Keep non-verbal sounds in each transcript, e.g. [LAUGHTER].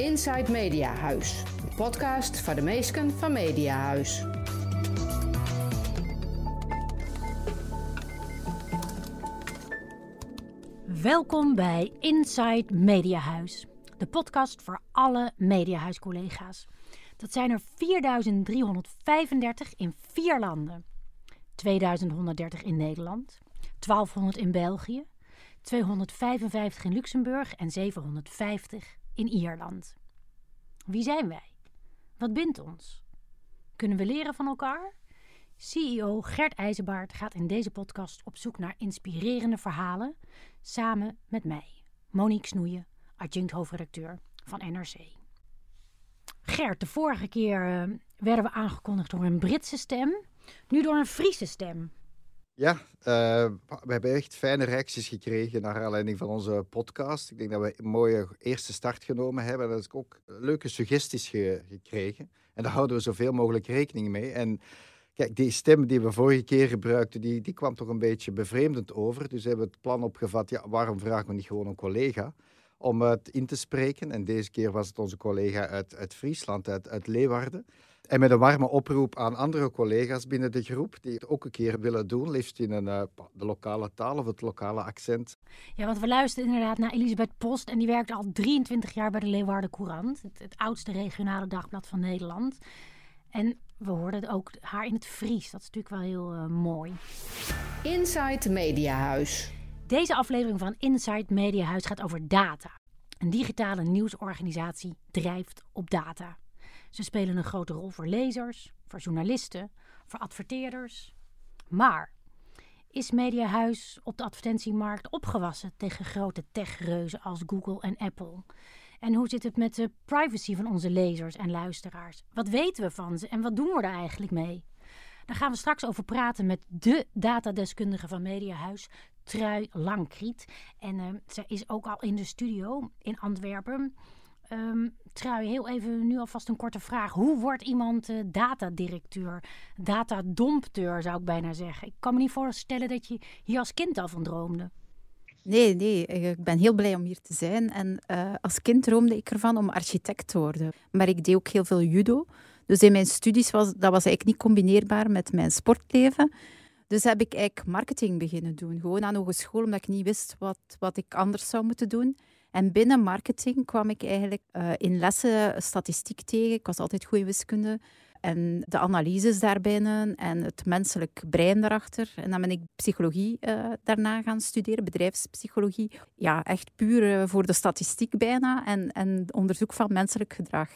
Inside Media Huis, de podcast van de meesken van Media Huis. Welkom bij Inside Mediahuis, de podcast voor alle Mediahuis-collega's. Dat zijn er 4335 in vier landen. 2130 in Nederland, 1200 in België, 255 in Luxemburg en 750 in Ierland. Wie zijn wij? Wat bindt ons? Kunnen we leren van elkaar? CEO Gert IJzerbaard gaat in deze podcast op zoek naar inspirerende verhalen samen met mij, Monique Snoeien, adjunct hoofdredacteur van NRC. Gert, de vorige keer uh, werden we aangekondigd door een Britse stem, nu door een Friese stem. Ja, uh, we hebben echt fijne reacties gekregen naar aanleiding van onze podcast. Ik denk dat we een mooie eerste start genomen hebben. Dat is ook leuke suggesties ge gekregen. En daar houden we zoveel mogelijk rekening mee. En kijk, die stem die we vorige keer gebruikten, die, die kwam toch een beetje bevreemdend over. Dus hebben we het plan opgevat, ja, waarom vragen we niet gewoon een collega om het in te spreken? En deze keer was het onze collega uit, uit Friesland, uit, uit Leeuwarden. En met een warme oproep aan andere collega's binnen de groep die het ook een keer willen doen, liefst in een, uh, de lokale taal of het lokale accent. Ja, want we luisteren inderdaad naar Elisabeth Post en die werkt al 23 jaar bij de Leeuwarden Courant, het, het oudste regionale dagblad van Nederland. En we hoorden ook haar in het Fries. Dat is natuurlijk wel heel uh, mooi. Inside Mediahuis. Deze aflevering van Inside Mediahuis gaat over data. Een digitale nieuwsorganisatie drijft op data. Ze spelen een grote rol voor lezers, voor journalisten, voor adverteerders. Maar is Mediahuis op de advertentiemarkt opgewassen tegen grote techreuzen als Google en Apple? En hoe zit het met de privacy van onze lezers en luisteraars? Wat weten we van ze en wat doen we er eigenlijk mee? Daar gaan we straks over praten met de datadeskundige van Mediahuis, Trui Langkriet. En uh, zij is ook al in de studio in Antwerpen. Um, Trui, heel even nu alvast een korte vraag. Hoe wordt iemand uh, datadirecteur, datadompteur zou ik bijna zeggen? Ik kan me niet voorstellen dat je hier als kind al van droomde. Nee, nee, ik ben heel blij om hier te zijn. En uh, als kind droomde ik ervan om architect te worden. Maar ik deed ook heel veel judo. Dus in mijn studies was dat was eigenlijk niet combineerbaar met mijn sportleven. Dus heb ik eigenlijk marketing beginnen doen. Gewoon aan hogeschool, omdat ik niet wist wat, wat ik anders zou moeten doen. En binnen marketing kwam ik eigenlijk uh, in lessen statistiek tegen. Ik was altijd goed in wiskunde. En de analyses daarbinnen en het menselijk brein daarachter. En dan ben ik psychologie uh, daarna gaan studeren, bedrijfspsychologie. Ja, echt puur uh, voor de statistiek bijna en, en onderzoek van menselijk gedrag.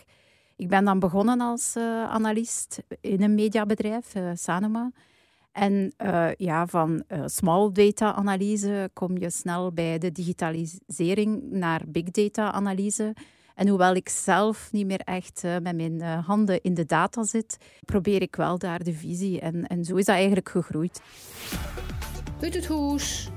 Ik ben dan begonnen als analist in een mediabedrijf, Sanoma. En uh, ja, van uh, small data analyse kom je snel bij de digitalisering naar big data analyse. En hoewel ik zelf niet meer echt uh, met mijn handen in de data zit, probeer ik wel daar de visie. En, en zo is dat eigenlijk gegroeid. Uit het hoes.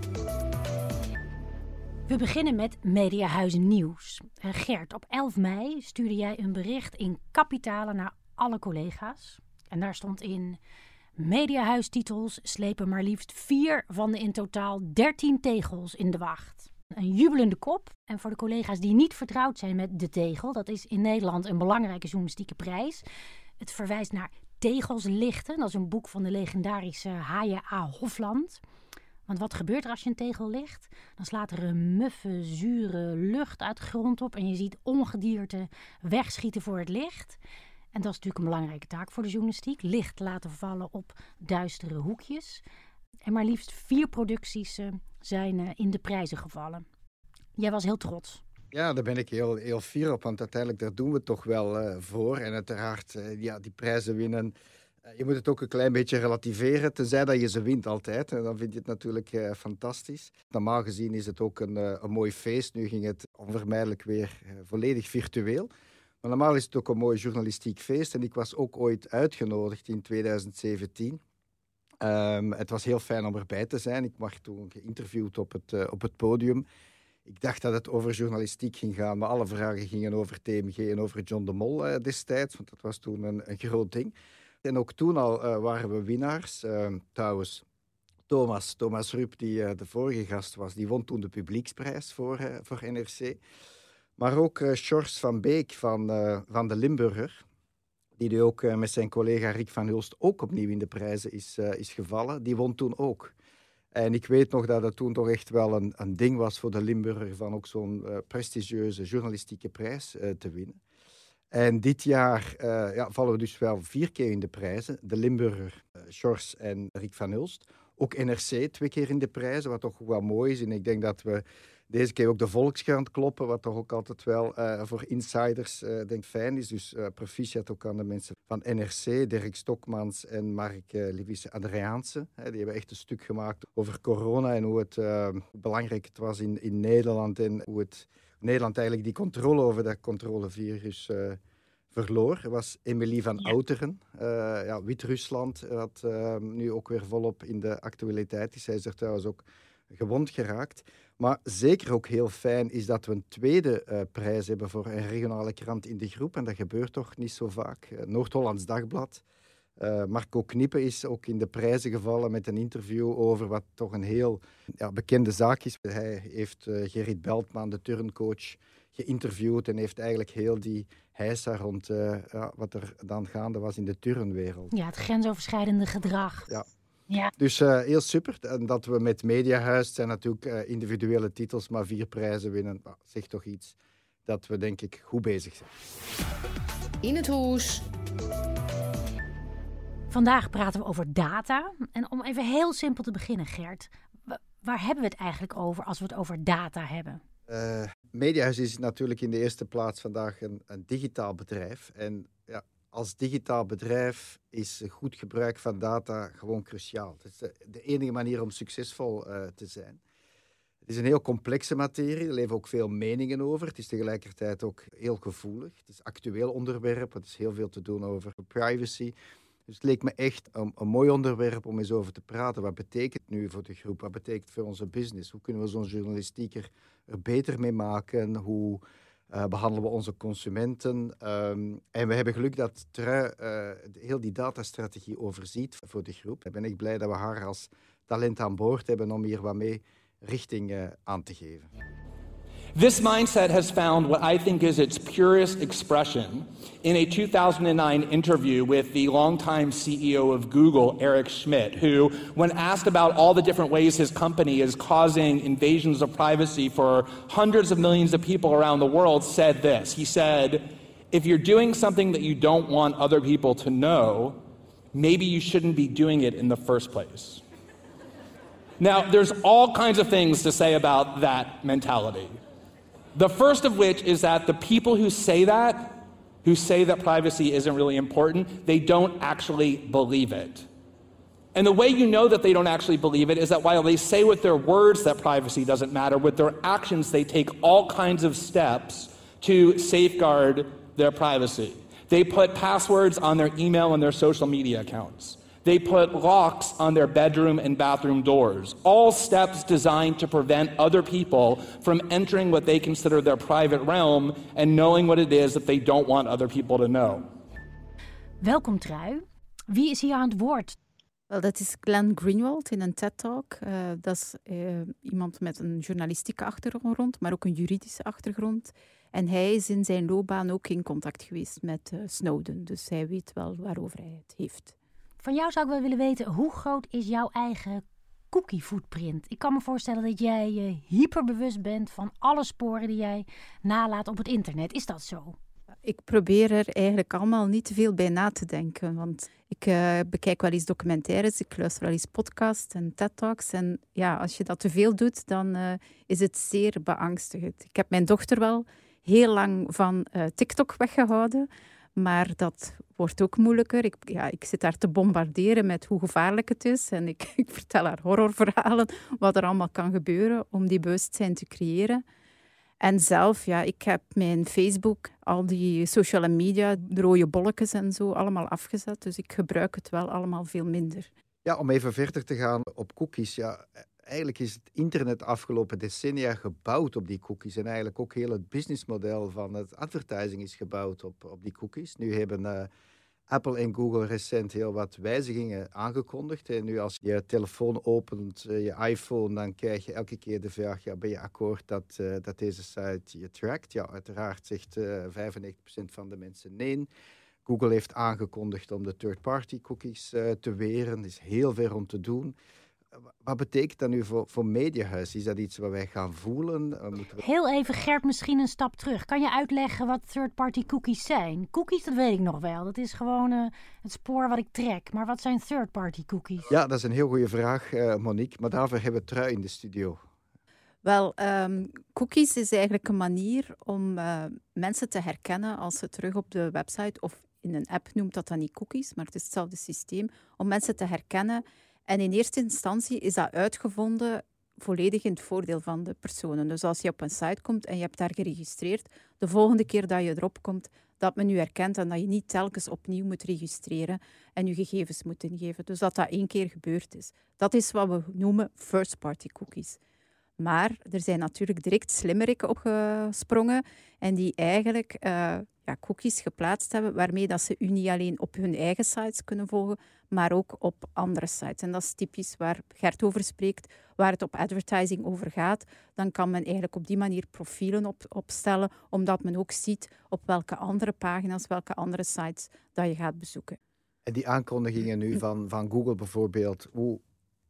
We beginnen met Mediahuizen Nieuws. Gert, op 11 mei stuurde jij een bericht in kapitalen naar alle collega's. En daar stond in... Mediahuistitels slepen maar liefst vier van de in totaal 13 tegels in de wacht. Een jubelende kop. En voor de collega's die niet vertrouwd zijn met de tegel, dat is in Nederland een belangrijke journalistieke prijs. Het verwijst naar Tegels lichten. Dat is een boek van de legendarische H.J.A. Hofland. Want wat gebeurt er als je een tegel licht? Dan slaat er een muffe, zure lucht uit de grond op en je ziet ongedierte wegschieten voor het licht. En dat is natuurlijk een belangrijke taak voor de journalistiek. Licht laten vallen op duistere hoekjes. En maar liefst vier producties uh, zijn uh, in de prijzen gevallen. Jij was heel trots. Ja, daar ben ik heel, heel fier op, want uiteindelijk daar doen we het toch wel uh, voor. En uiteraard, ja, die prijzen winnen. je moet het ook een klein beetje relativeren, tenzij dat je ze wint altijd. En dan vind je het natuurlijk fantastisch. Normaal gezien is het ook een, een mooi feest. Nu ging het onvermijdelijk weer volledig virtueel. Maar normaal is het ook een mooi journalistiek feest. En ik was ook ooit uitgenodigd in 2017. Um, ehm, het was heel fijn om erbij te zijn. Ik werd toen geïnterviewd op het, uh, op het podium. Ik dacht dat het over journalistiek ging gaan, maar alle vragen gingen over TMG en over John de Mol uh, destijds, want dat was toen een, een, groot ding. En ook toen al uh, waren we winnaars. Ehm, trouwens, Thomas, Thomas Rup, die de vorige gast was, die won toen de publieksprijs voor, voor NRC. Maar ook uh, van Beek van, uh, van de Limburger, die nu ook uh, met zijn collega Rick van Hulst ook opnieuw in de prijzen is, is gevallen, die won toen ook. En ik weet nog dat het toen toch echt wel een, een ding was voor de Limburger van ook zo'n prestigieuze journalistieke prijs te winnen. En dit jaar ja, vallen we dus wel vier keer in de prijzen. De Limburger, Sjors en Rick van Hulst. Ook NRC twee keer in de prijzen, wat toch wel mooi is. En ik denk dat we deze keer ook de Volkskrant kloppen, wat toch ook altijd wel uh, voor insiders uh, denk fijn is. Dus uh, proficiat ook aan de mensen van NRC, Dirk Stokmans en Mark uh, Livisse Adriaanse. die hebben echt een stuk gemaakt over corona en hoe, het, belangrijk het was in, in Nederland en hoe het Nederland eigenlijk die controle over dat controlevirus verloor. was Emilie van ja. Outeren. ja, Wit-Rusland, wat nu ook weer volop in de actualiteit is. Zij is er trouwens ook gewond geraakt. Maar zeker ook heel fijn is dat we een tweede uh, prijs hebben voor een regionale krant in de groep. En dat gebeurt toch niet zo vaak. Uh, Noord-Hollands Dagblad. Uh, Marco Knippen is ook in de prijzen gevallen met een interview over wat toch een heel ja, bekende zaak is. Hij heeft Gerrit Beltman, de turncoach, geïnterviewd en heeft eigenlijk heel die heisa rond ja, wat er dan gaande was in de turnwereld. Ja, het grensoverschrijdende gedrag. Ja, ja. Dus uh, heel super. En dat we met Mediahuis zijn natuurlijk uh, individuele titels, maar vier prijzen winnen, nou, zegt toch iets dat we denk ik goed bezig zijn. In het hoes. Vandaag praten we over data. En om even heel simpel te beginnen, Gert, waar hebben we het eigenlijk over als we het over data hebben? Uh, Mediahuis is natuurlijk in de eerste plaats vandaag een, een digitaal bedrijf. En ja, als digitaal bedrijf is goed gebruik van data gewoon cruciaal. Het is de, enige manier om succesvol uh, te zijn. Het is een heel complexe materie, er leven ook veel meningen over. Het is tegelijkertijd ook heel gevoelig. Het is actueel onderwerp, het is heel veel te doen over privacy. Dus het leek me echt een, een, mooi onderwerp om eens over te praten. Wat betekent nu voor de groep? Wat betekent voor onze business? Hoe kunnen we zo'n journalistiek er beter mee maken? Hoe uh, behandelen we onze consumenten. Um, en we hebben geluk dat Trui uh, heel die datastrategie overziet voor de groep. Ik ben echt blij dat we haar als talent aan boord hebben om hier wat mee richting uh, aan te geven. This mindset has found what I think is its purest expression in a 2009 interview with the longtime CEO of Google, Eric Schmidt, who, when asked about all the different ways his company is causing invasions of privacy for hundreds of millions of people around the world, said this. He said, If you're doing something that you don't want other people to know, maybe you shouldn't be doing it in the first place. Now, there's all kinds of things to say about that mentality. The first of which is that the people who say that, who say that privacy isn't really important, they don't actually believe it. And the way you know that they don't actually believe it is that while they say with their words that privacy doesn't matter, with their actions, they take all kinds of steps to safeguard their privacy. They put passwords on their email and their social media accounts. They put locks on their bedroom and bathroom doors, all steps designed to prevent other people from entering what they consider their private realm and knowing what it is that they don't want other people to know. Welkom Trui. Wie is hier aan het woord? Wel, dat is Glenn Greenwald in een TED-talk. Uh, dat is uh, iemand met een journalistieke achtergrond, maar ook een juridische achtergrond. En hij is in zijn loopbaan ook in contact geweest met uh, Snowden. Dus hij weet wel waarover hij het heeft. Van jou zou ik wel willen weten, hoe groot is jouw eigen cookie footprint? Ik kan me voorstellen dat jij uh, hyperbewust bent van alle sporen die jij nalaat op het internet. Is dat zo? Ik probeer er eigenlijk allemaal niet te veel bij na te denken. Want ik uh, bekijk wel eens documentaires, ik luister wel eens podcasts en TED-talks. En ja, als je dat te veel doet, dan uh, is het zeer beangstigend. Ik heb mijn dochter wel heel lang van TikTok weggehouden. Maar dat wordt ook moeilijker. Ik, ja, ik zit daar te bombarderen met hoe gevaarlijk het is. En ik, [LAUGHS] ik vertel haar horrorverhalen, wat er allemaal kan gebeuren om die bewustzijn te creëren. En zelf, ja, ik heb mijn Facebook, al die sociale media, de rode bolletjes en zo, allemaal afgezet. Dus ik gebruik het wel allemaal veel minder. Ja, om even verder te gaan op cookies. Ja, eigenlijk is het internet afgelopen decennia gebouwd op die cookies. En eigenlijk ook heel het businessmodel van het advertising is gebouwd op, op die cookies. Nu hebben uh, Apple en Google recent heel wat wijzigingen aangekondigd. En nu als je telefoon opent, eh, je iPhone, dan krijg je elke keer de vraag, ja, ben je akkoord dat, uh, dat deze site je trackt? Ja, uiteraard zegt uh, 95% van de mensen nee. Google heeft aangekondigd om de third-party cookies te weren. Er is heel veel om te doen. Wat betekent dat nu voor, voor Mediahuis? Is dat iets wat wij gaan voelen? We... Heel even, Gert, misschien een stap terug. Kan je uitleggen wat third-party cookies zijn? Cookies, dat weet ik nog wel. Dat is gewoon uh, het spoor wat ik trek. Maar wat zijn third-party cookies? Ja, dat is een heel goede vraag, uh, Monique. Maar daarvoor hebben we Trui in de studio. Wel, um, cookies is eigenlijk een manier om uh, mensen te herkennen als ze terug op de website of in een app noemt dat dan niet cookies, maar het is hetzelfde systeem, om mensen te herkennen en in eerste instantie is dat uitgevonden volledig in het voordeel van de personen. Dus als je op een site komt en je hebt daar geregistreerd, de volgende keer dat je erop komt, dat men u herkent en dat je niet telkens opnieuw moet registreren en je gegevens moet ingeven. Dus dat dat één keer gebeurd is. Dat is wat we noemen first-party cookies. Maar er zijn natuurlijk direct slimmerikken opgesprongen en die eigenlijk uh, ja, cookies geplaatst hebben waarmee dat ze u niet alleen op hun eigen sites kunnen volgen, maar ook op andere sites. En dat is typisch waar Gert over spreekt, waar het op advertising over gaat. Dan kan men eigenlijk op die manier profielen op, opstellen, omdat men ook ziet op welke andere pagina's, welke andere sites dat je gaat bezoeken. En die aankondigingen nu van, van Google bijvoorbeeld, hoe,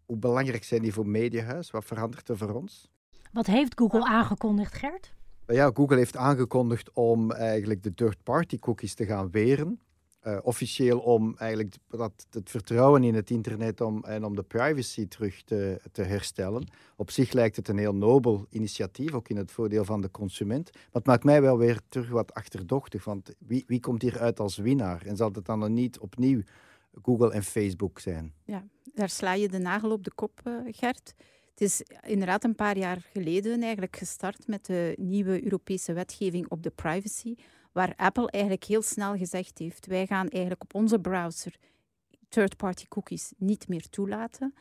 hoe belangrijk zijn die voor Mediahuis? Wat verandert er voor ons? Wat heeft Google aangekondigd, Gert? Ja, Google heeft aangekondigd om eigenlijk de third-party cookies te gaan weren. Uh, officieel om eigenlijk dat, het vertrouwen in het internet om, en om de privacy terug te, te herstellen. Op zich lijkt het een heel nobel initiatief, ook in het voordeel van de consument. Maar het maakt mij wel weer terug wat achterdochtig, want wie, wie komt hier uit als winnaar? En zal het dan niet opnieuw Google en Facebook zijn? Ja, daar sla je de nagel op de kop, uh, Gert. Het is inderdaad een paar jaar geleden eigenlijk gestart met de nieuwe Europese wetgeving op de privacy, waar Apple eigenlijk heel snel gezegd heeft, wij gaan eigenlijk op onze browser third-party cookies niet meer toelaten.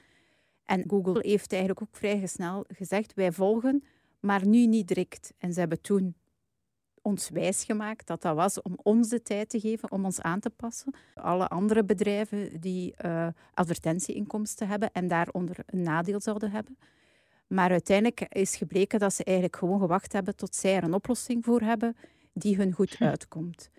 En Google heeft eigenlijk ook vrij snel gezegd, wij volgen, maar nu niet direct. En ze hebben toen ons wijsgemaakt dat dat was om ons de tijd te geven om ons aan te passen. Alle andere bedrijven die uh, advertentieinkomsten hebben en daaronder een nadeel zouden hebben. Maar uiteindelijk is gebleken dat ze eigenlijk gewoon gewacht hebben tot zij er een oplossing voor hebben die hun goed hm. uitkomt.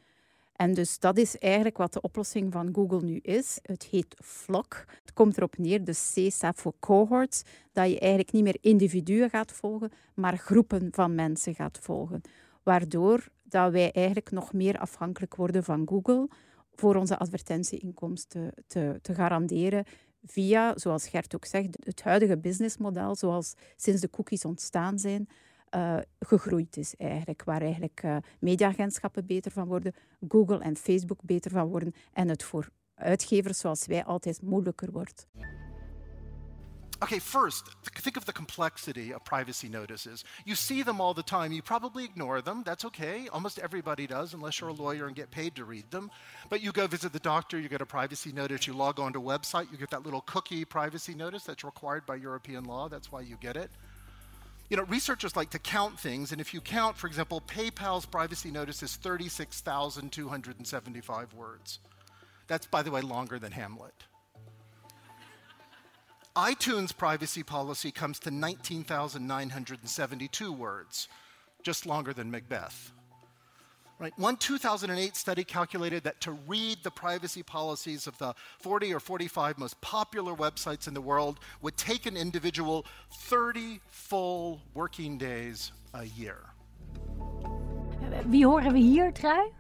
En dus dat is eigenlijk wat de oplossing van Google nu is. Het heet Flock. Het komt erop neer, de C staat voor cohorts, dat je eigenlijk niet meer individuen gaat volgen, maar groepen van mensen gaat volgen waardoor dat wij eigenlijk nog meer afhankelijk worden van Google voor onze advertentieinkomsten te, te garanderen via, zoals Gert ook zegt, het huidige businessmodel, zoals sinds de cookies ontstaan zijn, uh, gegroeid is eigenlijk. Waar eigenlijk uh, mediaagentschappen beter van worden, Google en Facebook beter van worden en het voor uitgevers zoals wij altijd moeilijker wordt. Okay, first, think of the complexity of privacy notices. You see them all the time. You probably ignore them. That's okay. Almost everybody does, unless you're a lawyer and get paid to read them. But you go visit the doctor, you get a privacy notice, you log on to a website, you get that little cookie privacy notice that's required by European law. That's why you get it. You know, researchers like to count things, and if you count, for example, PayPal's privacy notice is 36,275 words. That's, by the way, longer than Hamlet iTunes privacy policy comes to 19,972 words, just longer than Macbeth. Right? One 2008 study calculated that to read the privacy policies of the 40 or 45 most popular websites in the world would take an individual 30 full working days a year. Wie horen we hier, Trui?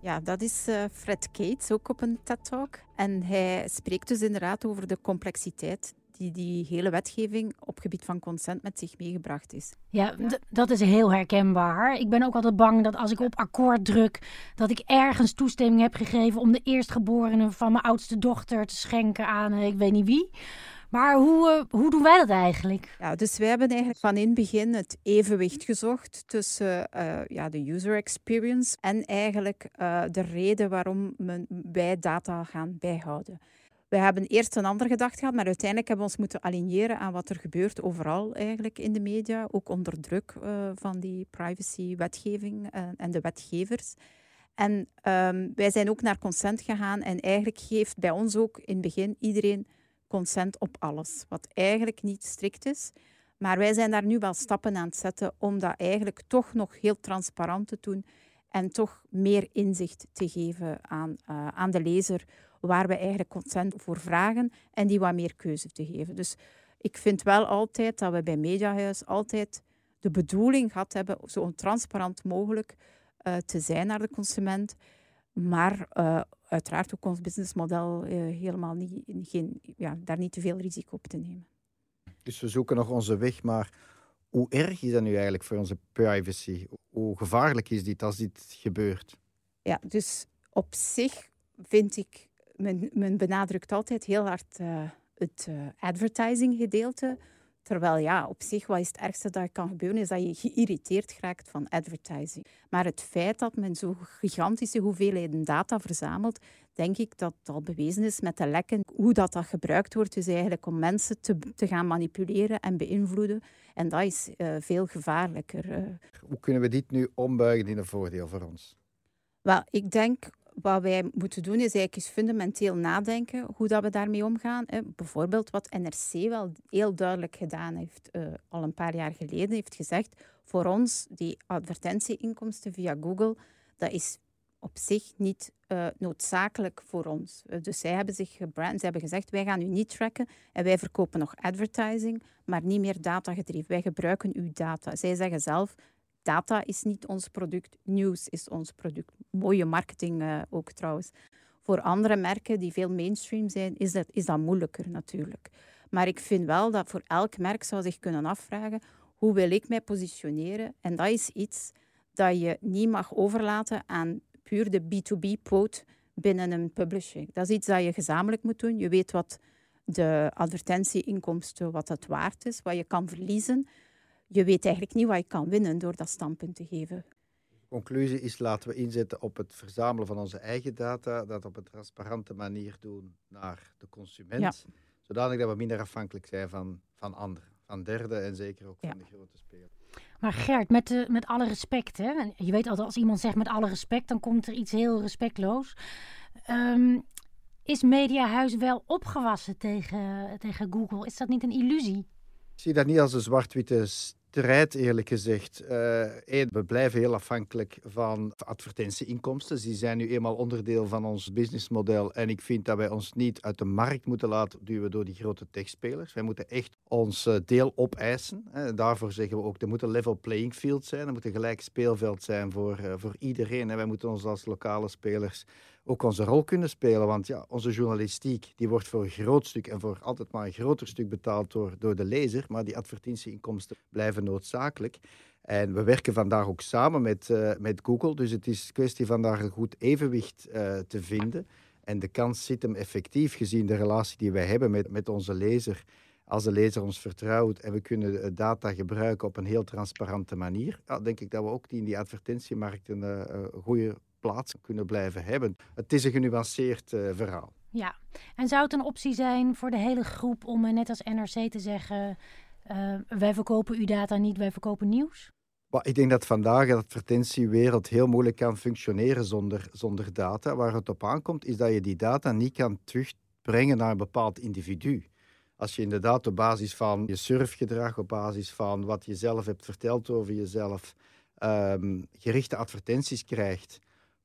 Ja, dat is uh, Fred Cates, ook op een TED-talk. En hij spreekt dus inderdaad over de complexiteit die die hele wetgeving op gebied van consent met zich meegebracht is. Ja, dat is heel herkenbaar. Ik ben ook altijd bang dat als ik op akkoord druk, dat ik ergens toestemming heb gegeven om de eerstgeborene van mijn oudste dochter te schenken aan eh, ik weet niet wie. Maar hoe, uh, hoe doen wij dat eigenlijk? Ja, dus wij hebben eigenlijk van in het begin het evenwicht gezocht tussen uh, ja, de user experience en eigenlijk uh, de reden waarom men, wij data gaan bijhouden. We hebben eerst een ander gedacht gehad, maar uiteindelijk hebben we ons moeten aligneren aan wat er gebeurt overal eigenlijk in de media, ook onder druk uh, van die privacy-wetgeving uh, en de wetgevers. En ehm, wij zijn ook naar consent gegaan en eigenlijk geeft bij ons ook in het begin iedereen consent op alles, wat eigenlijk niet strikt is. Maar wij zijn daar nu wel stappen aan het zetten om dat eigenlijk toch nog heel transparant te doen en toch meer inzicht te geven aan, uh, aan de lezer waar we eigenlijk consent voor vragen en die wat meer keuze te geven. Dus ik vind wel altijd dat we bij Mediahuis altijd de bedoeling gehad hebben zo transparant mogelijk uh, te zijn naar de consument, maar uh, uiteraard ook ons businessmodel helemaal niet, geen, ja, daar niet te veel risico op te nemen. Dus we zoeken nog onze weg, maar hoe erg is dat nu eigenlijk voor onze privacy? Hoe gevaarlijk is dit als dit gebeurt? Ja, dus op zich vind ik, men, men benadrukt altijd heel hard uh, het uh, advertising gedeelte. Terwijl ja, op zich, wat is het ergste dat kan gebeuren, is dat je geïrriteerd raakt van advertising. Maar het feit dat men zo gigantische hoeveelheden data verzamelt, denk ik dat het al bewezen is met de lekken. Hoe dat, dat gebruikt wordt, is eigenlijk om mensen te, te gaan manipuleren en beïnvloeden. En dat is uh, veel gevaarlijker. Hoe kunnen we dit nu ombuigen in een voordeel voor ons? Wel, ik denk wat wij moeten doen is eigenlijk eens fundamenteel nadenken hoe dat we daarmee omgaan. Bijvoorbeeld wat NRC wel heel duidelijk gedaan heeft, uh, al een paar jaar geleden, heeft gezegd, voor ons, die advertentieinkomsten via Google, dat is op zich niet uh, noodzakelijk voor ons. Uh, dus zij hebben zich gebrand, ze hebben gezegd, wij gaan u niet tracken en wij verkopen nog advertising, maar niet meer data gedreven. Wij gebruiken uw data. Zij zeggen zelf, data is niet ons product, nieuws is ons product. Mooie marketing uh, ook trouwens. Voor andere merken die veel mainstream zijn, is dat, is dat moeilijker natuurlijk. Maar ik vind wel dat voor elk merk zou zich kunnen afvragen, hoe wil ik mij positioneren? En dat is iets dat je niet mag overlaten aan puur de B2B-poot binnen een publishing. Dat is iets dat je gezamenlijk moet doen. Je weet wat de advertentieinkomsten, wat het waard is, wat je kan verliezen je weet eigenlijk niet wat je kan winnen door dat standpunt te geven. De conclusie is laten we inzetten op het verzamelen van onze eigen data, dat op een transparante manier doen naar de consument, zodanig dat we minder afhankelijk zijn van, van anderen, van derden en zeker ook van de grote spelers. Maar Gert, met, de, met alle respect, hè? je weet altijd als iemand zegt met alle respect, dan komt er iets heel respectloos. Um, is Mediahuis wel opgewassen tegen, tegen Google? Is dat niet een illusie? Ik zie dat niet als een zwart-witte strijd, eerlijk gezegd. Uh, we blijven heel afhankelijk van advertentieinkomsten. Die zijn nu eenmaal onderdeel van ons businessmodel. En ik vind dat wij ons niet uit de markt moeten laten duwen door die grote techspelers. Wij moeten echt ons eh, deel opeisen. En daarvoor zeggen we ook, er moet een level playing field zijn. Er moet een gelijk speelveld zijn voor, voor iedereen. En wij moeten ons als lokale spelers ook onze rol kunnen spelen. Want ja, onze journalistiek die wordt voor een groot stuk en voor altijd maar een groter stuk betaald door, door de lezer. Maar die advertentieinkomsten blijven noodzakelijk. En we werken vandaag ook samen met, uh, met Google. Dus het is kwestie van daar een goed evenwicht uh, te vinden. En de kans zit hem effectief, gezien de relatie die wij hebben met, met onze lezer. Als de lezer ons vertrouwt en we kunnen data gebruiken op een heel transparante manier, ja, denk ik dat we ook in die advertentiemarkt een goede plaats kunnen blijven hebben. Het is een genuanceerd uh, verhaal. Ja, en zou het een optie zijn voor de hele groep om net als NRC te zeggen: uh, wij verkopen uw data niet, wij verkopen nieuws? Maar ik denk dat vandaag de advertentiewereld heel moeilijk kan functioneren zonder, zonder data. Waar het op aankomt, is dat je die data niet kan terugbrengen naar een bepaald individu. Als je inderdaad op basis van je surfgedrag, op basis van wat je zelf hebt verteld over jezelf, um, gerichte advertenties krijgt,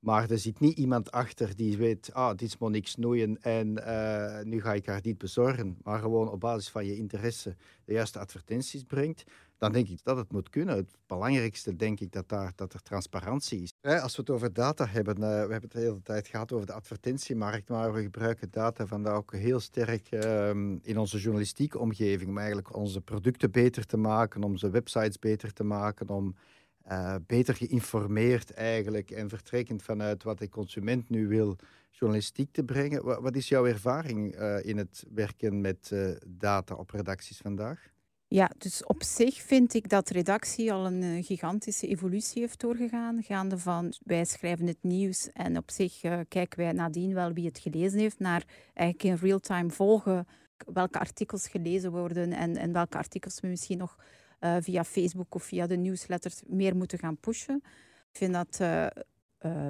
maar er zit niet iemand achter die weet, ah, dit is Monique Snoeien en uh, nu ga ik haar dit bezorgen. Maar gewoon op basis van je interesse de juiste advertenties brengt. Dan denk ik dat het moet kunnen. Het belangrijkste denk ik dat, daar, dat er transparantie is. Als we het over data hebben, uh, we hebben het de hele tijd gehad over de advertentiemarkt, maar we gebruiken data vandaag ook heel sterk uh, in onze journalistieke omgeving. Om eigenlijk onze producten beter te maken, om onze websites beter te maken, om uh, beter geïnformeerd eigenlijk en vertrekkend vanuit wat de consument nu wil, journalistiek te brengen. Wat, wat is jouw ervaring uh, in het werken met uh, data op redacties vandaag? Ja, dus op zich vind ik dat redactie al een gigantische evolutie heeft doorgegaan. Gaande van wij schrijven het nieuws en op zich kijken wij nadien wel wie het gelezen heeft, naar eigenlijk in real-time volgen welke artikels gelezen worden en, en welke artikels we misschien nog uh, via Facebook of via de newsletters meer moeten gaan pushen. Ik vind dat uh, uh,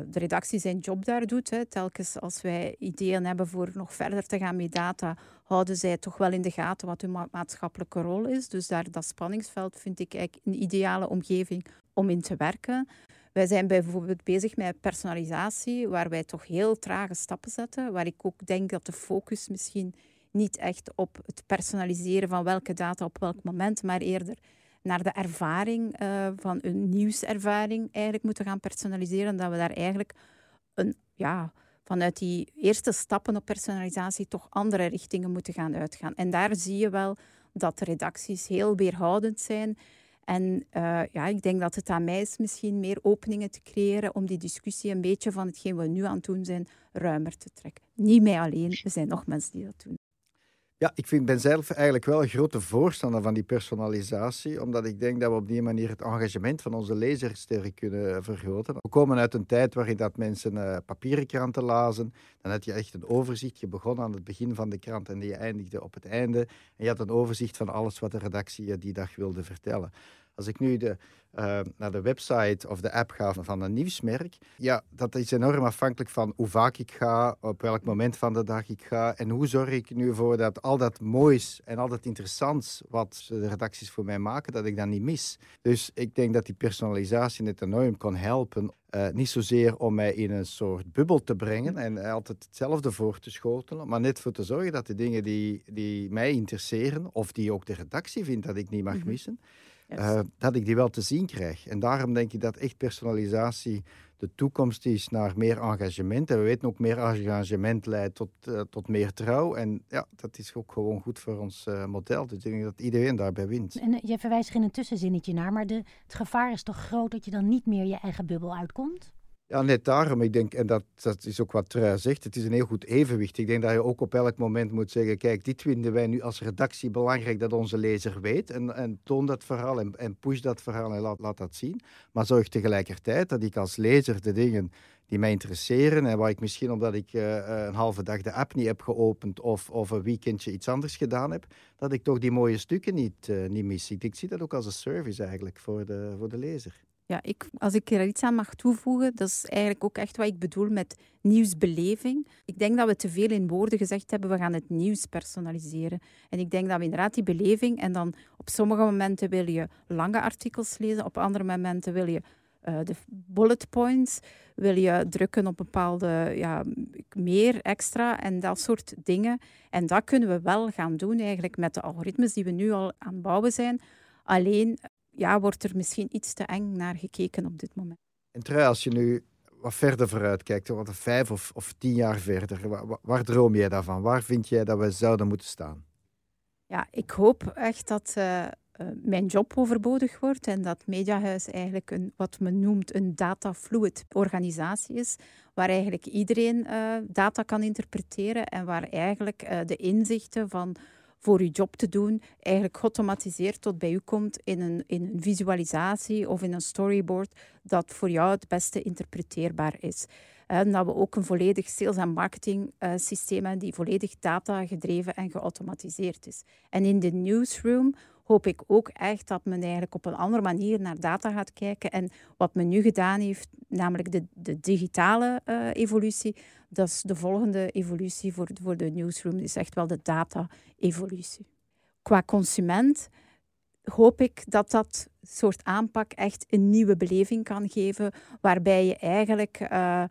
de redactie zijn job daar doet. Hè. Telkens als wij ideeën hebben voor nog verder te gaan met data, houden zij toch wel in de gaten wat hun maatschappelijke rol is. Dus daar, dat spanningsveld vind ik eigenlijk een ideale omgeving om in te werken. Wij zijn bijvoorbeeld bezig met personalisatie, waar wij toch heel trage stappen zetten. Waar ik ook denk dat de focus misschien niet echt op het personaliseren van welke data op welk moment, maar eerder naar de ervaring uh, van een nieuwservaring eigenlijk moeten gaan personaliseren. Dat we daar eigenlijk een, ja, vanuit die eerste stappen op personalisatie toch andere richtingen moeten gaan uitgaan. En daar zie je wel dat de redacties heel weerhoudend zijn. En uh, ja, ik denk dat het aan mij is misschien meer openingen te creëren om die discussie een beetje van hetgeen we nu aan het doen zijn ruimer te trekken. Niet mij alleen, er zijn nog mensen die dat doen. Ja, ik vind, ben zelf eigenlijk wel een grote voorstander van die personalisatie, omdat ik denk dat we op die manier het engagement van onze lezers sterk kunnen vergroten. We komen uit een tijd waarin dat mensen uh, papieren kranten lazen. Dan had je echt een overzicht. Je begon aan het begin van de krant en je eindigde op het einde. En je had een overzicht van alles wat de redactie je die dag wilde vertellen. Als ik nu de, uh, naar de website of de app ga van een nieuwsmerk, ja, dat is enorm afhankelijk van hoe vaak ik ga, op welk moment van de dag ik ga en hoe zorg ik nu voor dat al dat moois en al dat interessants wat de redacties voor mij maken, dat ik dat niet mis. Dus ik denk dat die personalisatie net enorm kan helpen. Uh, niet zozeer om mij in een soort bubbel te brengen en altijd hetzelfde voor te schotelen, maar net voor te zorgen dat de dingen die, die mij interesseren, of die ook de redactie vindt dat ik niet mag mhm. missen, uh, dat ik die wel te zien krijg. En daarom denk ik dat echt personalisatie de toekomst is naar meer engagement. En we weten ook, meer engagement leidt tot, uh, tot meer trouw. En ja, dat is ook gewoon goed voor ons uh, model. Dus ik denk dat iedereen daarbij wint. En je verwijst er in een tussenzinnetje naar, maar de, het gevaar is toch groot dat je dan niet meer je eigen bubbel uitkomt? Ja, net daarom. Ik denk, en dat, dat is ook wat Trui zegt, het is een heel goed evenwicht. Ik denk dat je ook op elk moment moet zeggen, kijk, dit vinden wij nu als redactie belangrijk dat onze lezer weet. En, en toon dat verhaal en, en push dat verhaal en laat, laat dat zien. Maar zorg tegelijkertijd dat ik als lezer de dingen die mij interesseren en waar ik misschien omdat ik uh, een halve dag de app niet heb geopend of, of een weekendje iets anders gedaan heb, dat ik toch die mooie stukken niet, uh, niet mis. Ik, ik zie dat ook als een service eigenlijk voor de, voor de lezer. Ja, ik, als ik er iets aan mag toevoegen, dat is eigenlijk ook echt wat ik bedoel met nieuwsbeleving. Ik denk dat we te veel in woorden gezegd hebben, we gaan het nieuws personaliseren. En ik denk dat we inderdaad die beleving, en dan op sommige momenten wil je lange artikels lezen, op andere momenten wil je uh, de bullet points, wil je drukken op bepaalde, ja, meer extra en dat soort dingen. En dat kunnen we wel gaan doen eigenlijk met de algoritmes die we nu al aan het bouwen zijn. Alleen ja, wordt er misschien iets te eng naar gekeken op dit moment. En terwijl als je nu wat verder vooruit kijkt, wat vijf of, of tien jaar verder, waar, waar, droom jij daarvan? Waar vind jij dat we zouden moeten staan? Ja, ik hoop echt dat uh, mijn job overbodig wordt en dat Mediahuis eigenlijk een, wat men noemt een data fluid organisatie is, waar eigenlijk iedereen uh, data kan interpreteren en waar eigenlijk uh, de inzichten van voor je job te doen, eigenlijk geautomatiseerd tot bij u komt in een, in een visualisatie of in een storyboard dat voor jou het beste interpreteerbaar is. En dat we ook een volledig sales- en marketing uh, systeem hebben die volledig data gedreven en geautomatiseerd is. En in de newsroom hoop ik ook echt dat men eigenlijk op een andere manier naar data gaat kijken. En wat men nu gedaan heeft, namelijk de, de digitale uh, evolutie, dat is de volgende evolutie voor, voor de newsroom, is echt wel de data-evolutie. Qua consument hoop ik dat dat soort aanpak echt een nieuwe beleving kan geven, waarbij je eigenlijk... Uh,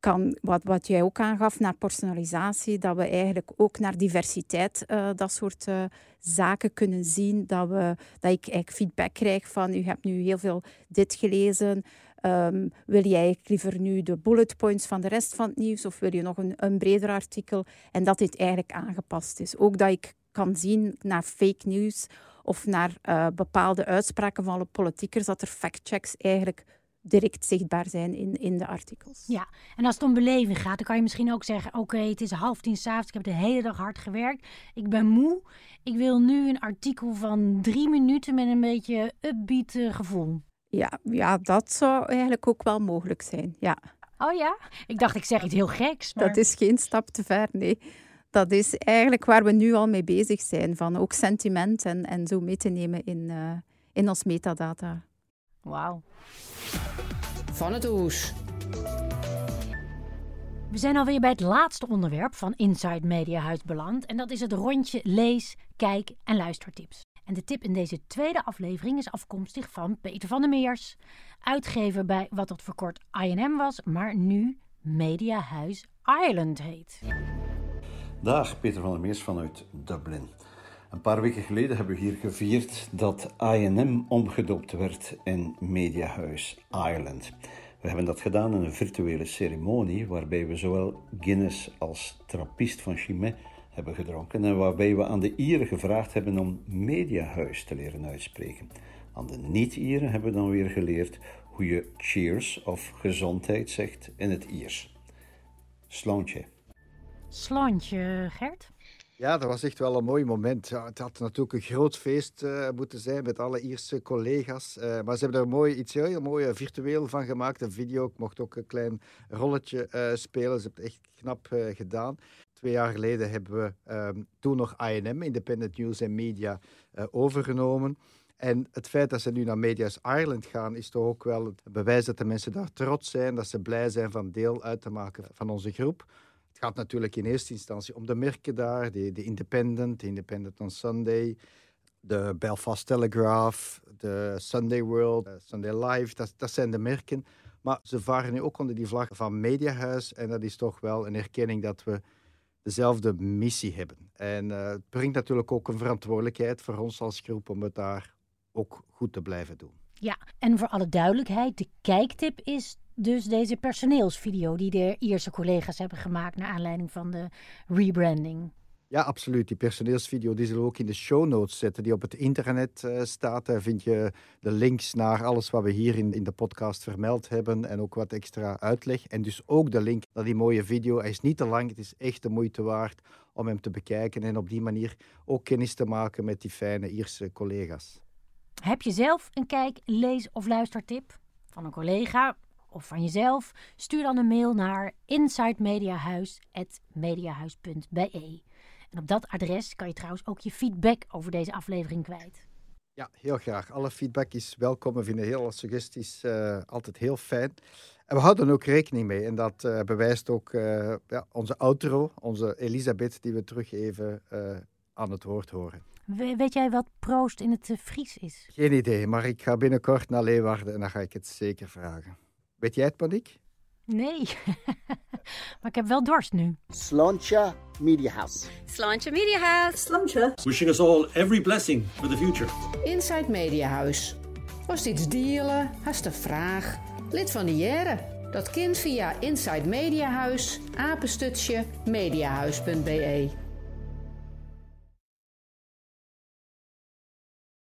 kan, wat, wat jij ook aangaf, naar personalisatie, dat we eigenlijk ook naar diversiteit uh, dat soort uh, zaken kunnen zien. Dat, we, dat ik eigenlijk feedback krijg van, u hebt nu heel veel dit gelezen, um, wil jij liever nu de bullet points van de rest van het nieuws of wil je nog een, een breder artikel? En dat dit eigenlijk aangepast is. Ook dat ik kan zien naar fake news of naar uh, bepaalde uitspraken van politiekers, dat er factchecks eigenlijk direct zichtbaar zijn in, in de artikels. Ja, en als het om beleving gaat, dan kan je misschien ook zeggen: Oké, het is half tien s'avonds, ik heb de hele dag hard gewerkt, ik ben moe. Ik wil nu een artikel van drie minuten met een beetje upbeat uh, gevoel. Ja, ja, dat zou eigenlijk ook wel mogelijk zijn. Ja. Oh ja? Ik dacht, ik zeg iets heel geks. Maar... Dat is geen stap te ver, nee. Dat is eigenlijk waar we nu al mee bezig zijn. Van ook sentiment en, en zo mee te nemen in, uh, in ons metadata. Wauw. Van het Oes. We zijn alweer bij het laatste onderwerp van Inside Media Huis beland. En dat is het rondje lees, kijk en luistertips. En de tip in deze tweede aflevering is afkomstig van Peter van der Meers. Uitgever bij wat dat voor kort INM was, maar nu Mediahuis Ireland heet. Dag, Peter van der Meers vanuit Dublin. Een paar weken geleden hebben we hier gevierd dat INM omgedoopt werd in Mediahuis Ireland. We hebben dat gedaan in een virtuele ceremonie waarbij we zowel Guinness als trappist van Chimay hebben gedronken en waarbij we aan de Ieren gevraagd hebben om mediahuis te leren uitspreken. Aan de niet-Ieren hebben we dan weer geleerd hoe je cheers of gezondheid zegt in het Iers. Sloontje. Sloontje, Gert? Ja, dat was echt wel een mooi moment. Het had natuurlijk een groot feest uh, moeten zijn met alle Ierse collega's. Uh, maar ze hebben er mooi, iets heel mooi uh, virtueel van gemaakt. Een video, ik mocht ook een klein rolletje spelen. Ze hebben het echt knap gedaan. Twee jaar geleden hebben we ehm, toen nog INM, Independent News and Media, overgenomen. En het feit dat ze nu naar Media's Ireland gaan, is toch ook wel het bewijs dat de mensen daar trots zijn, dat ze blij zijn van deel uit te maken van onze groep. Gaat natuurlijk in eerste instantie om de merken daar, de, de Independent, de Independent on Sunday, de Belfast Telegraph, de Sunday World, Sunday Live, dat, dat zijn de merken. Maar ze varen nu ook onder die vlag van Mediahuis en dat is toch wel een erkenning dat we dezelfde missie hebben. En uh, het brengt natuurlijk ook een verantwoordelijkheid voor ons als groep om het daar ook goed te blijven doen. Ja, en voor alle duidelijkheid, de kijktip is dus deze personeelsvideo die de Ierse collega's hebben gemaakt naar aanleiding van de rebranding. Ja, absoluut. Die personeelsvideo die zullen we ook in de show notes zetten, die op het internet uh, staat. Daar vind je de links naar alles wat we hier in, in de podcast vermeld hebben en ook wat extra uitleg. En dus ook de link naar die mooie video. Hij is niet te lang, het is echt de moeite waard om hem te bekijken en op die manier ook kennis te maken met die fijne Ierse collega's. Heb je zelf een kijk, lees of luistertip van een collega of van jezelf? Stuur dan een mail naar insidemediahuis.mediahuis.be. En op dat adres kan je trouwens ook je feedback over deze aflevering kwijt. Ja, heel graag. Alle feedback is welkom. We vinden heel suggesties uh, altijd heel fijn. En we houden ook rekening mee. En dat uh, bewijst ook uh, ja, onze outro, onze Elisabeth, die we terug even aan het woord horen. weet jij wat proost in het Fries is? Geen idee, maar ik ga binnenkort naar Leeuwarden en dan ga ik het zeker vragen. Weet jij het, Paniek? Nee, [LAUGHS] maar ik heb wel dorst nu. Sláinte Media House. Sláinte Media House. Sláinte. Wishing us all every blessing for the future. Inside Media House. Was iets dealen? Hast een vraag? Lid van de Jere? Dat kind via Inside Media House, apenstutje, mediahuis.be.